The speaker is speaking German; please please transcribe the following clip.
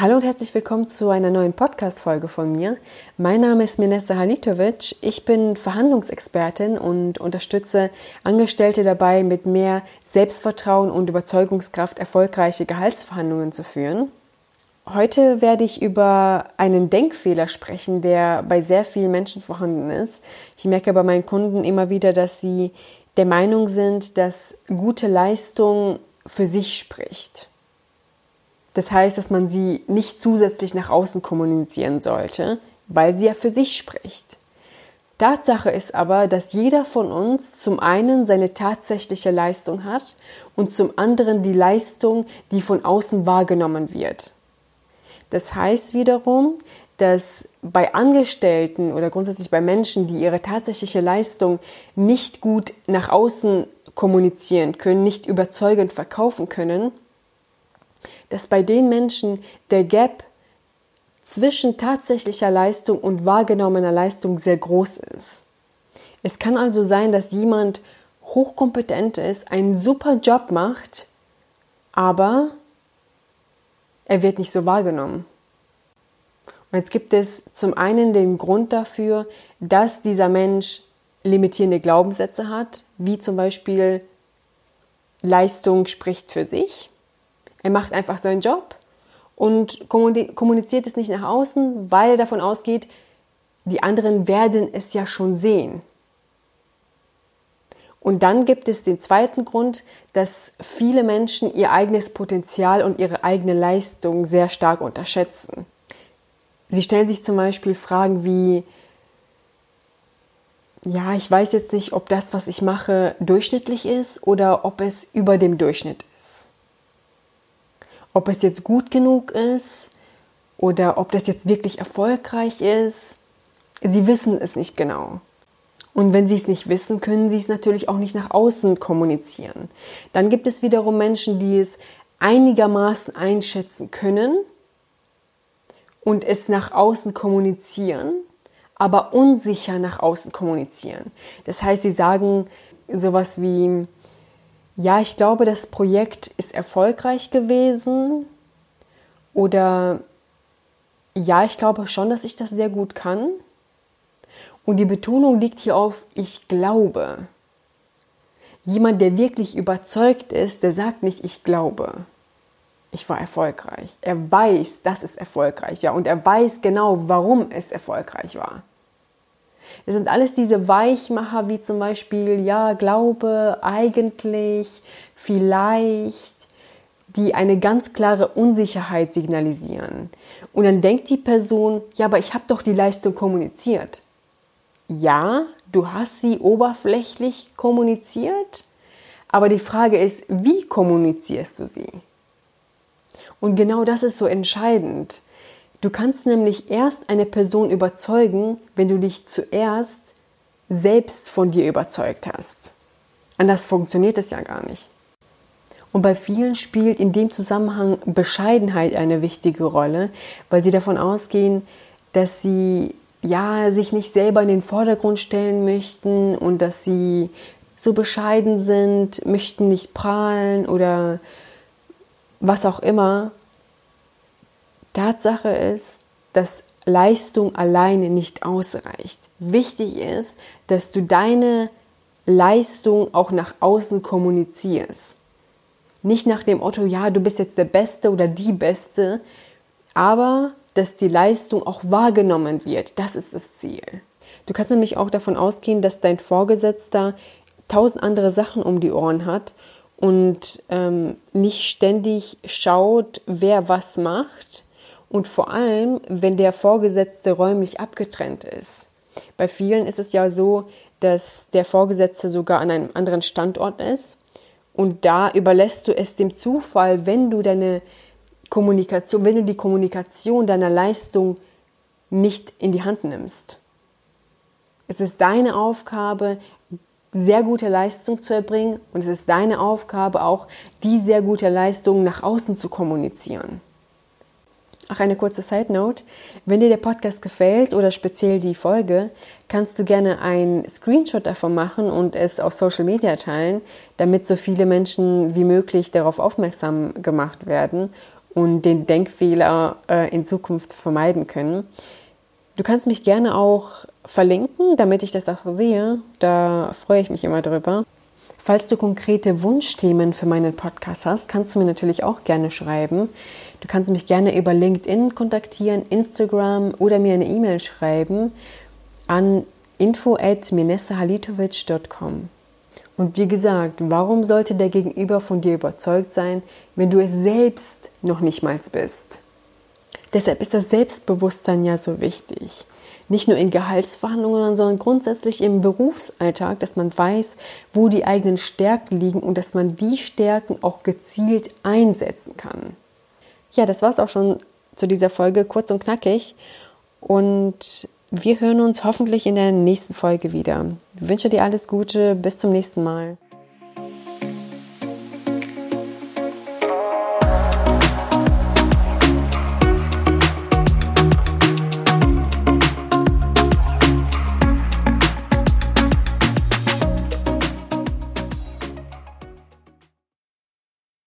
Hallo und herzlich willkommen zu einer neuen Podcast-Folge von mir. Mein Name ist Minessa Halitovic. Ich bin Verhandlungsexpertin und unterstütze Angestellte dabei, mit mehr Selbstvertrauen und Überzeugungskraft erfolgreiche Gehaltsverhandlungen zu führen. Heute werde ich über einen Denkfehler sprechen, der bei sehr vielen Menschen vorhanden ist. Ich merke bei meinen Kunden immer wieder, dass sie der Meinung sind, dass gute Leistung für sich spricht. Das heißt, dass man sie nicht zusätzlich nach außen kommunizieren sollte, weil sie ja für sich spricht. Tatsache ist aber, dass jeder von uns zum einen seine tatsächliche Leistung hat und zum anderen die Leistung, die von außen wahrgenommen wird. Das heißt wiederum, dass bei Angestellten oder grundsätzlich bei Menschen, die ihre tatsächliche Leistung nicht gut nach außen kommunizieren können, nicht überzeugend verkaufen können, dass bei den Menschen der Gap zwischen tatsächlicher Leistung und wahrgenommener Leistung sehr groß ist. Es kann also sein, dass jemand hochkompetent ist, einen super Job macht, aber er wird nicht so wahrgenommen. Und jetzt gibt es zum einen den Grund dafür, dass dieser Mensch limitierende Glaubenssätze hat, wie zum Beispiel Leistung spricht für sich. Er macht einfach seinen Job und kommuniziert es nicht nach außen, weil er davon ausgeht, die anderen werden es ja schon sehen. Und dann gibt es den zweiten Grund, dass viele Menschen ihr eigenes Potenzial und ihre eigene Leistung sehr stark unterschätzen. Sie stellen sich zum Beispiel Fragen wie, ja, ich weiß jetzt nicht, ob das, was ich mache, durchschnittlich ist oder ob es über dem Durchschnitt ist. Ob es jetzt gut genug ist oder ob das jetzt wirklich erfolgreich ist, sie wissen es nicht genau. Und wenn sie es nicht wissen, können sie es natürlich auch nicht nach außen kommunizieren. Dann gibt es wiederum Menschen, die es einigermaßen einschätzen können und es nach außen kommunizieren, aber unsicher nach außen kommunizieren. Das heißt, sie sagen sowas wie, ja, ich glaube, das Projekt ist erfolgreich gewesen oder ja, ich glaube schon, dass ich das sehr gut kann. Und die Betonung liegt hier auf ich glaube. Jemand, der wirklich überzeugt ist, der sagt nicht ich glaube. Ich war erfolgreich. Er weiß, dass es erfolgreich war und er weiß genau, warum es erfolgreich war. Es sind alles diese Weichmacher, wie zum Beispiel, ja, Glaube, eigentlich, vielleicht, die eine ganz klare Unsicherheit signalisieren. Und dann denkt die Person, ja, aber ich habe doch die Leistung kommuniziert. Ja, du hast sie oberflächlich kommuniziert, aber die Frage ist, wie kommunizierst du sie? Und genau das ist so entscheidend. Du kannst nämlich erst eine Person überzeugen, wenn du dich zuerst selbst von dir überzeugt hast. Anders funktioniert es ja gar nicht. Und bei vielen spielt in dem Zusammenhang Bescheidenheit eine wichtige Rolle, weil sie davon ausgehen, dass sie ja sich nicht selber in den Vordergrund stellen möchten und dass sie so bescheiden sind, möchten nicht prahlen oder was auch immer. Tatsache ist, dass Leistung alleine nicht ausreicht. Wichtig ist, dass du deine Leistung auch nach außen kommunizierst. Nicht nach dem Motto, ja, du bist jetzt der Beste oder die Beste, aber dass die Leistung auch wahrgenommen wird. Das ist das Ziel. Du kannst nämlich auch davon ausgehen, dass dein Vorgesetzter tausend andere Sachen um die Ohren hat und ähm, nicht ständig schaut, wer was macht, und vor allem, wenn der Vorgesetzte räumlich abgetrennt ist. Bei vielen ist es ja so, dass der Vorgesetzte sogar an einem anderen Standort ist. Und da überlässt du es dem Zufall, wenn du deine Kommunikation, wenn du die Kommunikation deiner Leistung nicht in die Hand nimmst. Es ist deine Aufgabe, sehr gute Leistung zu erbringen und es ist deine Aufgabe auch, die sehr gute Leistung nach außen zu kommunizieren. Ach, eine kurze Side Note. Wenn dir der Podcast gefällt oder speziell die Folge, kannst du gerne einen Screenshot davon machen und es auf Social Media teilen, damit so viele Menschen wie möglich darauf aufmerksam gemacht werden und den Denkfehler äh, in Zukunft vermeiden können. Du kannst mich gerne auch verlinken, damit ich das auch sehe. Da freue ich mich immer drüber. Falls du konkrete Wunschthemen für meinen Podcast hast, kannst du mir natürlich auch gerne schreiben. Du kannst mich gerne über LinkedIn kontaktieren, Instagram oder mir eine E-Mail schreiben an info@minessahalitovic.com. Und wie gesagt, warum sollte der Gegenüber von dir überzeugt sein, wenn du es selbst noch nicht mal bist? Deshalb ist das Selbstbewusstsein ja so wichtig nicht nur in Gehaltsverhandlungen, sondern grundsätzlich im Berufsalltag, dass man weiß, wo die eigenen Stärken liegen und dass man die Stärken auch gezielt einsetzen kann. Ja, das war es auch schon zu dieser Folge, kurz und knackig. Und wir hören uns hoffentlich in der nächsten Folge wieder. Ich wünsche dir alles Gute, bis zum nächsten Mal.